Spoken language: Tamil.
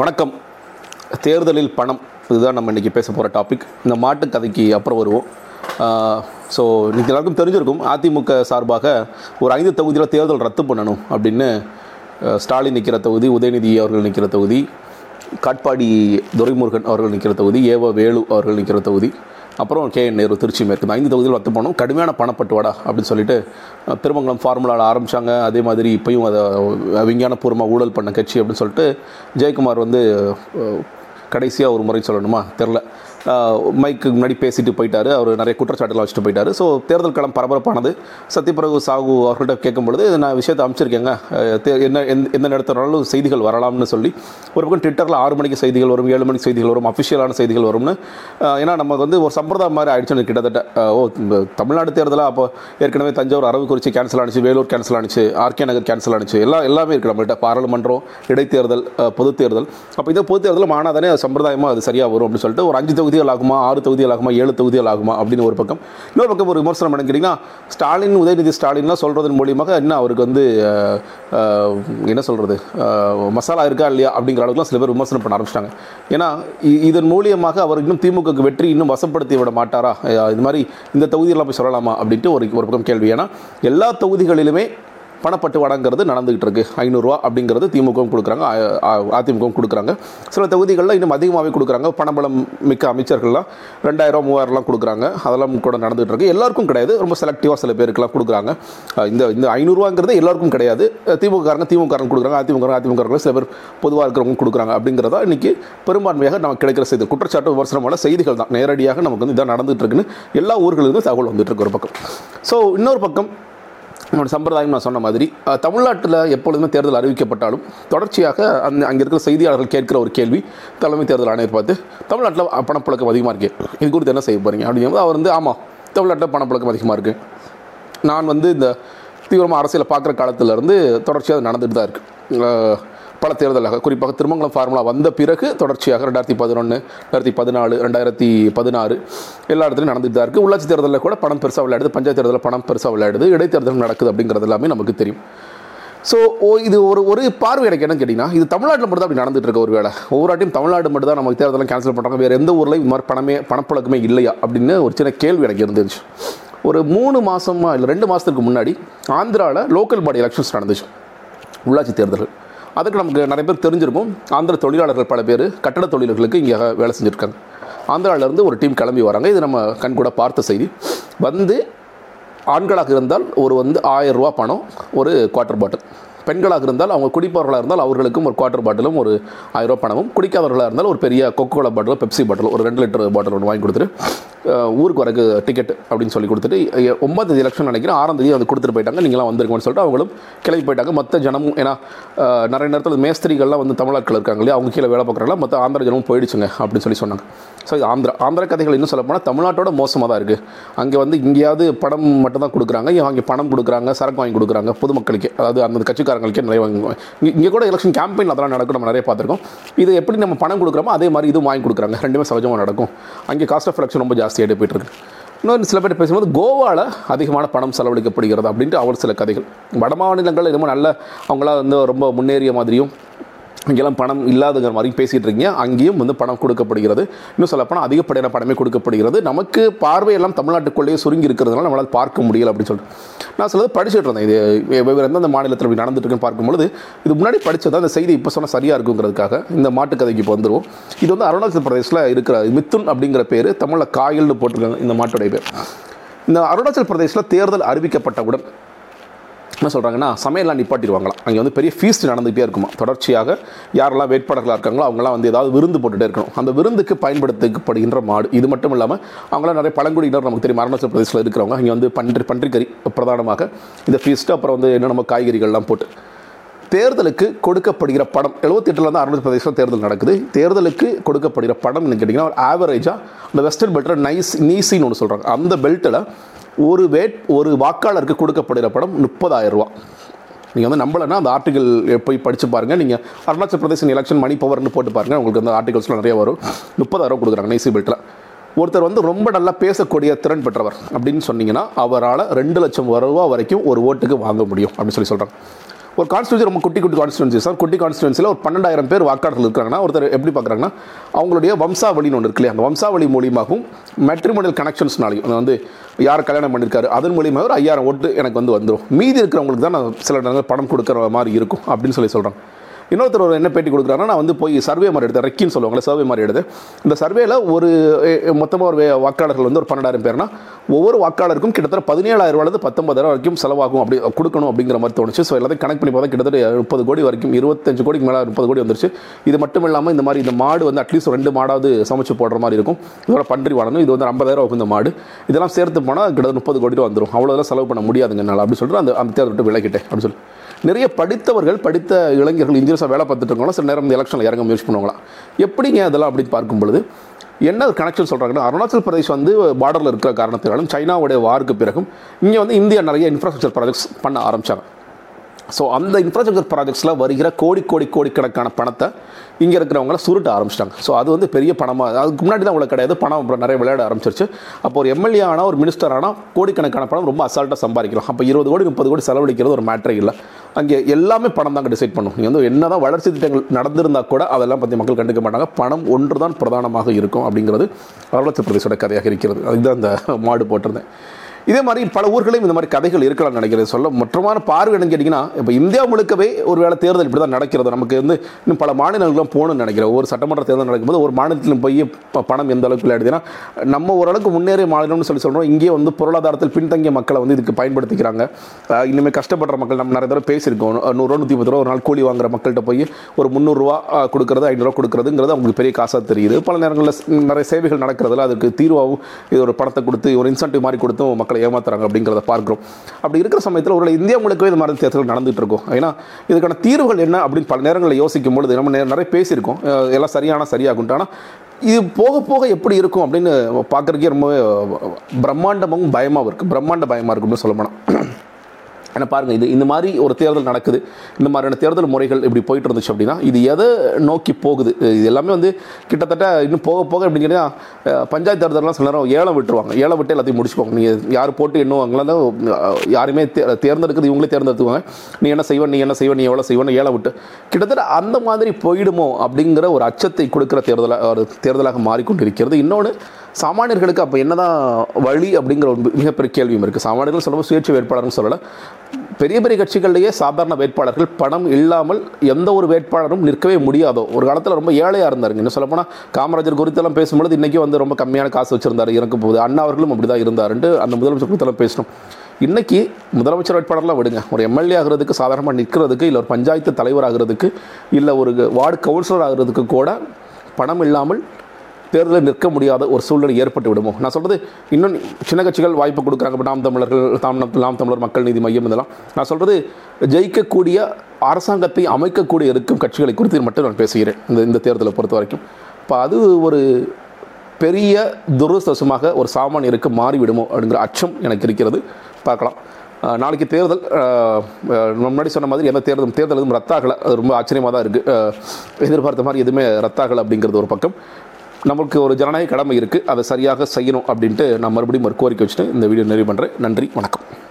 வணக்கம். தேர்தலில் பணம் இதுதான் நம்ம இன்றைக்கி பேச போகிற டாபிக் இந்த மாட்டு கதைக்கு அப்புறம் வருவோம். ஸோ இன்றைக்கி எல்லாருக்கும் தெரிஞ்சிருக்கும் அதிமுக சார்பாக ஒரு ஐந்து தொகுதியில் தேர்தல் ரத்து பண்ணணும் அப்படின்னு ஸ்டாலின் நிற்கிற தொகுதி உதயநிதி அவர்கள் நிற்கிற தொகுதி காட்பாடி துரைமுருகன் அவர்கள் நிற்கிற தொகுதி ஏவ வேலு அவர்கள் நிற்கிற தொகுதி. அப்புறம் கே என் நேரு திருச்சி மேற்கு. இந்த ஐந்து தொகுதியில் ரத்து போனோம். கடுமையான பணப்பட்டுவாடா அப்படின்னு சொல்லிட்டு திருமங்கலம் ஃபார்முலாவில் ஆரம்பித்தாங்க அதே மாதிரி இப்பயும் அதை விஞ்ஞானபூர்வமாக ஊழல் பண்ண கட்சி அப்படின்னு சொல்லிட்டு ஜெயக்குமார் வந்து கடைசியாக ஒரு முறை சொல்லணுமா? தெரில மைக்கு முன்னாடி பேசிட்டு போயிட்டாரு. அவர் நிறைய குற்றச்சாட்டுலாம் வச்சுட்டு போயிட்டார். ஸோ தேர்தல் களம் பரபரப்பானது. சத்யபிரபு சாகு அவர்கள்ட்ட கேட்கும் பொழுது நான் விஷயத்தை அமைச்சிருக்கேங்க தே- என்ன எந்த எந்த நேரத்தினாலும் செய்திகள் வரலாம்னு சொல்லி. ஒரு பக்கம் ட்விட்டரில் ஆறு மணிக்கு செய்திகள் வரும் ஏழு மணிக்கு செய்திகள் வரும் அஃபிஷியலான செய்திகள் வரும்னு. ஏன்னா நமக்கு வந்து ஒரு சம்பிரதாயம் மாதிரி ஆயிடுச்சுன்னு கிட்டத்தட்ட. ஓ தமிழ்நாடு தேர்தலாக அப்போ ஏற்கனவே தஞ்சாவூர் அரவக்குறிச்சி கேன்சல் ஆனிச்சு வேலூர் கேன்சல் ஆனிச்சு ஆர்கே நகர் கேன்சல் ஆனிச்சு. எல்லாம் எல்லாமே இருக்குது நம்மள்கிட்ட பாராளுமன்றம் இடைத்தேர்தல் அஹ், பொதுத் தேர்தல். அப்போ இந்த பொது தேர்தலில் ஆனால் தானே சம்பிரதாயமாக அது சரியாக வரும் அப்படின்னு சொல்லிட்டு ஒரு அஞ்சு தொகுதிகள் ஆகுமா ஆறு தொகுதிகள் ஆகுமா ஏழு தொகுதிகள் ஆகுமா அப்படின்னு ஒரு பக்கம். இன்னொரு பக்கம் ஒரு விமர்சனம் என்ன ஸ்டாலின் உதயநிதி ஸ்டாலின்லாம் சொல்கிறதன் மூலியமாக என்ன அவருக்கு வந்து என்ன சொல்கிறது மசாலா இருக்கா இல்லையா அப்படிங்கிற அளவுக்குலாம் சில பேர் விமர்சனம் பண்ண ஆரம்பிச்சிட்டாங்க. ஏன்னா இதன் மூலியமாக அவர் இன்னும் திமுகவுக்கு வெற்றி இன்னும் வசப்படுத்தி விட மாட்டாரா? இது மாதிரி இந்த தொகுதியெல்லாம் போய் சொல்லலாமா அப்படின்ட்டு ஒரு ஒரு பக்கம் கேள்வி. ஏன்னா எல்லா தொகுதிகளிலுமே பணப்பட்டுவாடாங்கிறது நடந்துகிட்டு இருக்கு. ஐநூறுரூவா அப்படிங்கிறது திமுகவும் கொடுக்குறாங்க அதிமுகவும் கொடுக்குறாங்க. சில தொகுதிகளில் இன்னும் அதிகமாகவே கொடுக்குறாங்க. பணபலம் மிக்க அமைச்சர்கள்லாம் ரெண்டாயிரம் மூவாயிரம்லாம் கொடுக்குறாங்க. அதெல்லாம் கூட நடந்துகிட்டு இருக்கு. எல்லாருக்கும் கிடையாது. ரொம்ப செலக்டிவாக சில பேருக்குலாம் கொடுக்குறாங்க. இந்த இந்த ஐநூறுரூவாங்கிறது எல்லாருக்கும் கிடையாது. திமுகக்காரங்க திமுகக்காரங்க கொடுக்குறாங்க. அதிமுக அதிமுக சில பேர் பொதுவாக இருக்கிறவங்க கொடுக்குறாங்க. அப்படிங்கிறதா இன்னைக்கு பெரும்பான்மையாக நமக்கு கிடைக்கிற செய்தி. குற்றச்சாட்டு விமர்சனமான செய்திகள் தான். நேரடியாக நமக்கு வந்து இதான் நடந்துகிட்டு இருக்குன்னு எல்லா ஊர்களிலிருந்து தகவல் வந்துட்டு இருக்கு ஒரு பக்கம். ஸோ இன்னொரு பக்கம் நம்மளோட சம்பிரதாயம் நான் சொன்ன மாதிரி தமிழ்நாட்டில் எப்பொழுதுமே தேர்தல் அறிவிக்கப்பட்டாலும் தொடர்ச்சியாக அந்த அங்கே இருக்கிற செய்தியாளர்கள் கேட்கிற ஒரு கேள்வி தலைமை தேர்தல் ஆணையர் பார்த்து தமிழ்நாட்டில் பணப்புழக்கம் அதிகமாக இருக்குது இது குறித்து என்ன செய்ய போகிறீங்க அப்படிங்கும்போது அவர் வந்து ஆமாம் தமிழ்நாட்டில் பணப்புழக்கம் அதிகமாக இருக்குது நான் வந்து இந்த தீவிரமாக அரசியலை பார்க்குற காலத்திலேருந்து தொடர்ச்சியாக அது நடந்துட்டு தான் இருக்குது பல தேர்தலாக குறிப்பாக திருமங்கலம் ஃபார்முலா வந்த பிறகு தொடர்ச்சியாக ரெண்டாயிரத்தி பதினொன்று ரெண்டாயிரத்தி பதினாலு ரெண்டாயிரத்தி பதினாறு எல்லா இடத்துலையும் நடந்துட்டு தான் இருக்குது உள்ளாட்சி தேர்தலில் கூட பணம் பெருசாக விளையாடுது பஞ்சாயத்து தேர்தலில் பணம் பெருசாக விளையாடுது இடைத்தேர்தல் நடக்குது அப்படிங்கிறது எல்லாமே நமக்கு தெரியும். ஸோ ஓ இது ஒரு ஒரு பார்வை எனக்கு என்னன்னு கேட்டிங்கன்னா இது தமிழ்நாட்டில் மட்டும் தான் அப்படி நடந்துட்டு இருக்க ஒரு வேலை ஒவ்வொரு வாட்டியும் தமிழ்நாடு மட்டும் தான் நமக்கு தேர்தலாம் கேன்சல் பண்ணுறாங்க வேறு எந்த ஊரில் இது மாதிரி பணமே பணப்பழக்கமே இல்லையா அப்படின்னு ஒரு சின்ன கேள்வி எனக்கு இருந்துச்சு. ஒரு மூணு மாதமாக இல்லை ரெண்டு மாதத்துக்கு முன்னாடி ஆந்திராவில் லோக்கல் பாடி எலெக்ஷன்ஸ் நடந்துச்சு. உள்ளாட்சி தேர்தல்கள். அதுக்கு நமக்கு நிறைய பேர் தெரிஞ்சிருக்கும். ஆந்திர தொழிலாளர்கள் பல பேர் கட்டட தொழிலாளர்களுக்கு இங்கே வேலை செஞ்சுருக்காங்க. ஆந்திராவிலேருந்து ஒரு டீம் கிளம்பி வராங்க. இது நம்ம கண்கூட பார்த்த செய்தி. வந்து ஆண்களாக இருந்தால் ஒரு வந்து ஆயிரம் ரூபா பணம் ஒரு குவார்ட்டர் பாட்டில் பெண்களாக இருந்தால் அவங்க குடிப்பவர்களாக இருந்தால் அவர்களுக்கும் ஒரு குவார்ட்டர் பாட்டிலும் ஒரு ஆயிரம் ரூபா பணமும். குடிக்காதவர்களாக இருந்தால் ஒரு பெரிய கொக்கோ கோலா பெப்சி பாட்டில் ஒரு ரெண்டு லிட்டர் பாட்டில் ஒன்று வாங்கி கொடுத்துட்டு ஊருக்கு வரக்கு டிக்கெட் அப்படின்னு சொல்லி கொடுத்துட்டு ஒன்பது ஒன்பதாம் தேதி எலெக்ஷன் நினைக்கிறேன். ஆறாம் தேதி வந்து கொடுத்துட்டு போயிட்டாங்க. நீங்களாம் வந்திருக்கோம்னு சொல்லிட்டு அவங்களும் கிளம்பி போயிட்டாங்க. மற்ற ஜனமும் ஏன்னா நிறைய நேரத்தில் மேஸ்திரிகள்லாம் வந்து தமிழர்கள் இருக்காங்க இல்லையா? அவங்க கீழே வேலை பார்க்குறாங்களா மற்ற ஆந்திர ஜனமும் போயிடுச்சுங்க அப்படின்னு சொல்லி சொன்னாங்க. ஸோ இது ஆந்திரா ஆந்திர கதைகள் இன்னும் சொல்ல போனால் தமிழ்நாட்டோட மோசமாக தான் இருக்குது அங்கே வந்து இங்கேயாவது படம் மட்டும் தான் கொடுக்குறாங்க. இங்கே அங்கே பணம் கொடுக்குறாங்க சரக்கு வாங்கி கொடுக்குறாங்க பொதுமக்களுக்கு. அதாவது அந்த கட்சிக்கு சொந்தக்காரங்களுக்கே நிறைய இங்கே கூட எலெக்ஷன் கேம்பெயின் அதெல்லாம் நடக்கும் நம்ம நிறைய பார்த்துருக்கோம். இது எப்படி நம்ம பணம் கொடுக்குறோமோ அதே மாதிரி இதுவும் வாங்கி கொடுக்குறாங்க. ரெண்டுமே சகஜமாக நடக்கும். அங்கே காஸ்ட் ஆஃப் எலெக்ஷன் ரொம்ப ஜாஸ்தியாக போயிட்டு இன்னொரு சில பேர் பேசும்போது கோவாவில் அதிகமான பணம் செலவழிக்கப்படுகிறது அப்படின்ட்டு அவர் சில கதைகள். வட மாநிலங்கள் என்னமோ நல்ல அவங்களாம் வந்து ரொம்ப முன்னேறிய மாதிரியும் இங்கெல்லாம் பணம் இல்லாதங்கிற மாதிரி பேசிகிட்டு இருக்கீங்க. அங்கேயும் வந்து பணம் கொடுக்கப்படுகிறது. இன்னும் சொல்லப்போனால் அதிகப்படியான பணமே கொடுக்கப்படுகிறது. நமக்கு பார்வையெல்லாம் தமிழ்நாட்டுக்குள்ளேயே சுருங்கி இருக்கிறதுனால நம்மளால் பார்க்க முடியல அப்படின்னு சொல்லிட்டு. நான் சிலது படிச்சுட்டு இருந்தேன். இது வெவ்வேறு எந்தெந்த மாநிலத்தில் இப்படி நடந்துட்டு இருக்குன்னு பார்க்கும்பொழுது இது முன்னாடி படித்தது அந்த செய்தி இப்போ சொன்னால் சரியாக இருக்குங்கிறதுக்காக இந்த மாட்டுக்கதைக்கு இப்போ வந்துடுவோம் இது வந்து அருணாச்சல பிரதேசில் இருக்கிற மித்துன் அப்படிங்கிற பேர் தமிழில் காயல்னு போட்டிருக்காங்க இந்த மாட்டுடைய பேர். இந்த அருணாச்சல் பிரதேசில் தேர்தல் அறிவிக்கப்பட்டவுடன் என்ன சொல்கிறாங்கன்னா சமையல்லாம் நிப்பாட்டிடுவாங்களாம். அங்கே வந்து பெரிய ஃபீஸ்ட் நடந்துகிட்டே இருக்குமா? தொடர்ச்சியாக யாரெல்லாம் வேட்பாளர்களாக இருக்காங்களோ அவங்களாம் வந்து ஏதாவது விருந்து போட்டுகிட்டே இருக்கணும். அந்த விருந்துக்கு பயன்படுத்தப்படுகின்ற மாடு. இது மட்டும் இல்லாமல் அவங்களாம் நிறைய பழங்குடியினர் நமக்கு தெரியும் அருணாச்சல பிரதேசத்தில் இருக்கிறவங்க. இங்கே வந்து பன்றி பன்றிக்கறி பிரதானமாக இந்த ஃபீஸ்ட்டு அப்புறம் வந்து என்ன நம்ம காய்கறிகள்லாம் போட்டு. தேர்தலுக்கு கொடுக்கப்படுகிற படம் எழுபத்தெட்டில் தான் அருணாச்சல பிரதேசம் தேர்தல் நடக்குது. தேர்தலுக்கு கொடுக்கப்படுகிற படம் கேட்டிங்கன்னா ஒரு ஆவரேஜாக இந்த வெஸ்டர்ன் பெல்ட்டில் நைஸ் நீசின்னு ஒன்று சொல்கிறாங்க அந்த பெல்ட்டில் ஒரு வேட் ஒரு வாக்காளருக்கு கொடுக்கப்படுகிற படம் முப்பதாயிரம் ரூபா. நீங்கள் வந்து நம்பலைன்னா அந்த ஆர்டிகல் போய் படித்து பாருங்கள் நீங்கள் அருணாச்சல் பிரதேசம் எலெக்ஷன் மணி பவர்னு போட்டு பாருங்கள் உங்களுக்கு அந்த ஆர்டிகல்ஸ்லாம் நிறைய வரும். முப்பதாயிரம் கொடுக்குறாங்க நைசி பெல்ட்டில் ஒருத்தர் வந்து ரொம்ப நல்லா பேசக்கூடிய திறன் பெற்றவர் அப்படின்னு சொன்னீங்கன்னா அவரால் ரெண்டு லட்சம் ரூபா வரைக்கும் ஒரு ஓட்டுக்கு வாங்க முடியும் அப்படின்னு சொல்லி சொல்கிறாங்க ஒரு கான்ஸ்டியூன்சி ரொம்ப குட்டி குட்டி கான்ஸ்டியூன்சி சார் குட்டி கான்ஸ்டியூன்சியில் ஒரு பன்னெண்டாயிரம் பேர் வாக்காளர்கள் இருக்காங்கன்னா ஒருத்தர் எப்படி பார்க்குறாங்கன்னா அவங்களுடைய வம்சாவளின்னு ஒன்று இருக்கு இல்லையா? அந்த வம்சாவளி மூலியமாகவும் மெட்ரிமோனியல் கனெக்ஷன்ஸ்னாலையும் அது வந்து யார் கல்யாணம் பண்ணியிருக்காரு அதன் மூலியமாக ஒரு ஐயாயிரம் ஓட்டு எனக்கு வந்து வந்துடும் மீதி இருக்கிறவங்களுக்கு தான் நான் சில நேரங்கள் பணம் கொடுக்குற மாதிரி இருக்கும் அப்படின்னு சொல்லி சொல்கிறாங்க இன்னொருத்தர் ஒரு என்ன பேட்டி கொடுக்குறாருன்னா நான் வந்து போய் சர்வே மாதிரி எடுத்தேன். ரெக்கின்னு சொல்லுவாங்களே சர்வே மாதிரி எடுத்து. இந்த சர்வேல ஒரு மொத்தமாக ஒரு வாக்காளர்கள் வந்து ஒரு பன்னெண்டாயிரம் பேர்னா ஒவ்வொரு வாக்காளருக்கும் கிட்டத்தட்ட பதினேழாயிரம் ரூபாயிலிருந்து பத்தொன்பதாயிரம் வரைக்கும் செலவாகும். அப்படி கொடுக்கணும் அப்படிங்கிற மாதிரி தோணுச்சு. ஸோ எல்லாத்தையும் கணக்கு பண்ணி பார்த்தா கிட்டத்தட்ட முப்பது கோடி வரைக்கும் இருபத்தஞ்சு கோடிக்கு மேலே முப்பது கோடி வந்துருச்சு. இது மட்டும் இல்லாமல் இந்த மாதிரி இந்த மாடு வந்து அட்லீஸ்ட் ரெண்டு மாடாவது சமைச்சு போடுற மாதிரி இருக்கும். இதோட பன்றி வாடணும் இது வந்து ஐம்பதாயிரம் ஆகும் இந்த மாடு. இதெல்லாம் சேர்த்து போனால் கிட்டத்தட்ட முப்பது கோடி ரூபா வந்துடும் அவ்வளோதான் செலவு பண்ண முடியாதுங்க என்னால். அப்படி சொல்லிட்டு அந்த அந்த தேர்தல் விட்டு விலகிட்டேன். அப்படின்னு சொல்லி. நிறைய படித்தவர்கள் படித்த இளைஞர்கள் இன்ஜினியர்ஸாக வேலை பார்த்துட்டு இருக்கவங்க சில நேரம் இந்த எலெக்ஷனில் இறங்க முயற்சி பண்ணுவாங்களாம். எப்படிங்க அதெல்லாம் அப்படின்னு பார்க்கும் பொழுது என்ன கனெக்ஷன் சொல்கிறாங்கன்னா அருணாச்சல் பிரதேஷ் வந்து பார்டரில் இருக்கிற காரணத்தினாலும் சைனாவுடைய வாருக்கு பிறகும் இங்கே வந்து இந்தியா நிறைய இன்ஃப்ராஸ்ட்ரக்சர் ப்ராஜெக்ட்ஸ் பண்ண ஆரம்பிச்சாங்க. ஸோ அந்த இன்ஃப்ராஸ்ட்ரக்சர் ப்ராஜெக்ட்ஸில் வருகிற கோடி கோடி கோடிக்கணக்கான பணத்தை இங்கே இருக்கிறவங்கள சுருட்ட ஆரம்பிச்சிட்டாங்க. ஸோ அது வந்து பெரிய பணமாக அதுக்கு முன்னாடி தான் உங்களுக்கு கிடையாது. பணம் அப்புறம் நிறைய விளையாட ஆரம்பிச்சிருச்சு. அப்போ ஒரு எம்எல்ஏ ஆனால் ஒரு மினிஸ்டர் ஆனால் கோடிக்கணக்கான பணம் ரொம்ப அசால்ட்டாக சம்பாதிக்கலாம். அப்போ இருபது கோடி முப்பது கோடி செலவழிக்கிறது ஒரு மேட்ரே இல்லை. அங்கே எல்லாமே பணம் தான் டிசைட் பண்ணும். நீங்கள் வந்து என்ன தான் வளர்ச்சி திட்டங்கள் நடந்திருந்தால் கூட அதெல்லாம் பற்றி மக்கள் கண்டுக்க மாட்டாங்க. பணம் ஒன்று தான் பிரதானமாக இருக்கும் அப்படிங்கிறது அருணாச்சல் பிரதேசோட கதையாக இருக்கிறது. அதுதான் அந்த மாடு போட்டிருந்தேன். இதே மாதிரி பல ஊர்களையும் இந்த மாதிரி கதைகள் இருக்கலாம் நினைக்கிறேன். சொல்ல மொத்தமான பார்வை என்னன்னு கேட்டிங்கன்னா இப்போ இந்தியா முழுக்கவே ஒரு வேளை தேர்தல் இப்படி தான் நடக்கிறது. நமக்கு வந்து இன்னும் பல மாநிலங்களும் போகணும்னு நினைக்கிறேன். ஒரு சட்டமன்ற தேர்தல் நடக்கும்போது ஒரு மாநிலத்திலும் போய் இப்போ பணம் எந்த அளவுக்கு விளையாடுதுன்னா நம்ம ஓரளவுக்கு முன்னேறிய மாநிலம்னு சொல்லி சொல்கிறோம் இங்கேயே வந்து பொருளாதாரத்தில் பின்தங்கிய மக்களை வந்து இதுக்கு பயன்படுத்திக்கிறாங்க. இனிமேல் கஷ்டப்படுற மக்கள் நம்ம நிறைய தடவை பேசியிருக்கோம். நூறுரூவா நூற்றி பத்து ரூபா ஒரு நாள் கூலி வாங்குற மக்கள்கிட்ட போய் ஒரு முந்நூறுரூவா கொடுக்குறது ஐநூறுரூவா கொடுக்குறதுங்கிறது அவங்களுக்கு பெரிய காசாக தெரியுது. பல நேரங்களில் நிறைய சேவைகள் நடக்கிறதுல அதுக்கு தீர்வாகவும் இது ஒரு பணத்தை கொடுத்து ஒரு இன்சென்டிவ் மாதிரி கொடுத்தும் மக்கள் ஏமாத்துறாங்க அப்படிங்கிறத பார்க்குறோம். அப்படி இருக்கிற சமயத்தில் ஒரு இந்தியா முழுக்கவே இது மாதிரி தேர்தல் நடந்துகிட்டு இருக்கும் ஏன்னா இதுக்கான தீர்வுகள் என்ன அப்படின்னு பல நேரங்களில் யோசிக்கும் பொழுது நம்ம நிறைய பேசியிருக்கோம். எல்லாம் சரியான சரியாகும் ஆனால் இது போக போக எப்படி இருக்கும் அப்படின்னு பார்க்குறதுக்கே ரொம்பவே பிரம்மாண்டமாகவும் பயமாகவும் இருக்குது பிரம்மாண்ட பயமாக இருக்கும்னு சொல்ல போனால் ஏன்னா பாருங்கள் இது இந்த மாதிரி ஒரு தேர்தல் நடக்குது. இந்த மாதிரியான தேர்தல் முறைகள் இப்படி போயிட்டு இருந்துச்சு அப்படின்னா இது எதை நோக்கி போகுது? இது எல்லாமே வந்து கிட்டத்தட்ட இன்னும் போக போக அப்படின்னு கேட்டால் பஞ்சாயத்து தேர்தலெலாம் சில நேரம் ஏலம் விட்டுருவாங்க. ஏலம் விட்டு எல்லாத்தையும் முடிச்சுக்குவாங்க. நீங்கள் யார் போட்டு இன்னும் யாருமே தே தேர்ந்தெடுக்கிறது இவங்களே தேர்ந்தெடுத்துவாங்க நீ என்ன செய்வ நீ என்ன செய்வ நீ எவ்வளோ செய்வன்னு ஏலம் விட்டு கிட்டத்தட்ட அந்த மாதிரி போயிடுமோ அப்படிங்கிற ஒரு அச்சத்தை கொடுக்குற தேர்தலாக ஒரு தேர்தலாக மாறிக்கொண்டிருக்கிறது. இன்னொன்று சாமானியர்களுக்கு அப்போ என்னதான் வழி அப்படிங்கிற ஒரு மிகப்பெரிய கேள்வியும் இருக்குது சாமானியர்கள் சொல்லும்போது சுயேட்சை வேட்பாளர்னு சொல்லலை. பெரிய பெரிய கட்சிகள்லேயே சாதாரண வேட்பாளர்கள் பணம் இல்லாமல் எந்த ஒரு வேட்பாளரும் நிற்கவே முடியாதோ. ஒரு காலத்தில் ரொம்ப ஏழையாக இருந்தாருங்க. இன்னும் சொல்லப்போனால் காமராஜர் குறித்தெல்லாம் பேசும்பொழுது இன்றைக்கி வந்து ரொம்ப கம்மியான காசு வச்சுருந்தார். இறக்க போகுது. அண்ணா அவர்களும் அப்படி தான் இருந்தாருன்ட்டு அந்த முதலமைச்சர் குறித்தெல்லாம் பேசணும். இன்றைக்கி முதலமைச்சர் வேட்பாளர்லாம் விடுங்க. ஒரு எம்எல்ஏ ஆகிறதுக்கு சாதாரணமாக நிற்கிறதுக்கு இல்லை ஒரு பஞ்சாயத்து தலைவர் ஆகிறதுக்கு இல்லை ஒரு வார்டு கவுன்சிலர் ஆகிறதுக்கு கூட பணம் இல்லாமல் தேர்தலில் நிற்க முடியாத ஒரு சூழ்நிலை ஏற்பட்டு விடுமோ? நான் சொல்கிறது இன்னும் சின்ன கட்சிகள் வாய்ப்பு கொடுக்குறாங்க. இப்போ நாம் தமிழர்கள் தாம் நாம் தமிழர் மக்கள் நீதி மையம் இதெல்லாம். நான் சொல்கிறது ஜெயிக்கக்கூடிய அரசாங்கத்தை அமைக்கக்கூடிய இருக்கும் கட்சிகளை குறித்து மட்டும் நான் பேசுகிறேன். இந்த இந்த தேர்தலை பொறுத்த வரைக்கும். இப்போ அது ஒரு பெரிய துரதிருஷ்டவசமாக ஒரு சாமானியருக்கு மாறிவிடுமோ அப்படிங்கிற அச்சம் எனக்கு இருக்கிறது. பார்க்கலாம். நாளைக்கு தேர்தல் முன்னாடி சொன்ன மாதிரி எந்த தேர்தல் தேர்தல் எதுவும் ரத்தாகலை. அது ரொம்ப ஆச்சரியமாக தான் இருக்குது எதிர்பார்த்த மாதிரி எதுவுமே ரத்தாகலை அப்படிங்கிறது ஒரு பக்கம். நமக்கு ஒரு ஜனநாயக கடமை இருக்குது அதை சரியாக செய்யணும் அப்படின்ட்டு நான் மறுபடியும் ஒரு கோரிக்கை வச்சுட்டு இந்த வீடியோ நிறைவு பண்ணுறேன் நன்றி வணக்கம்.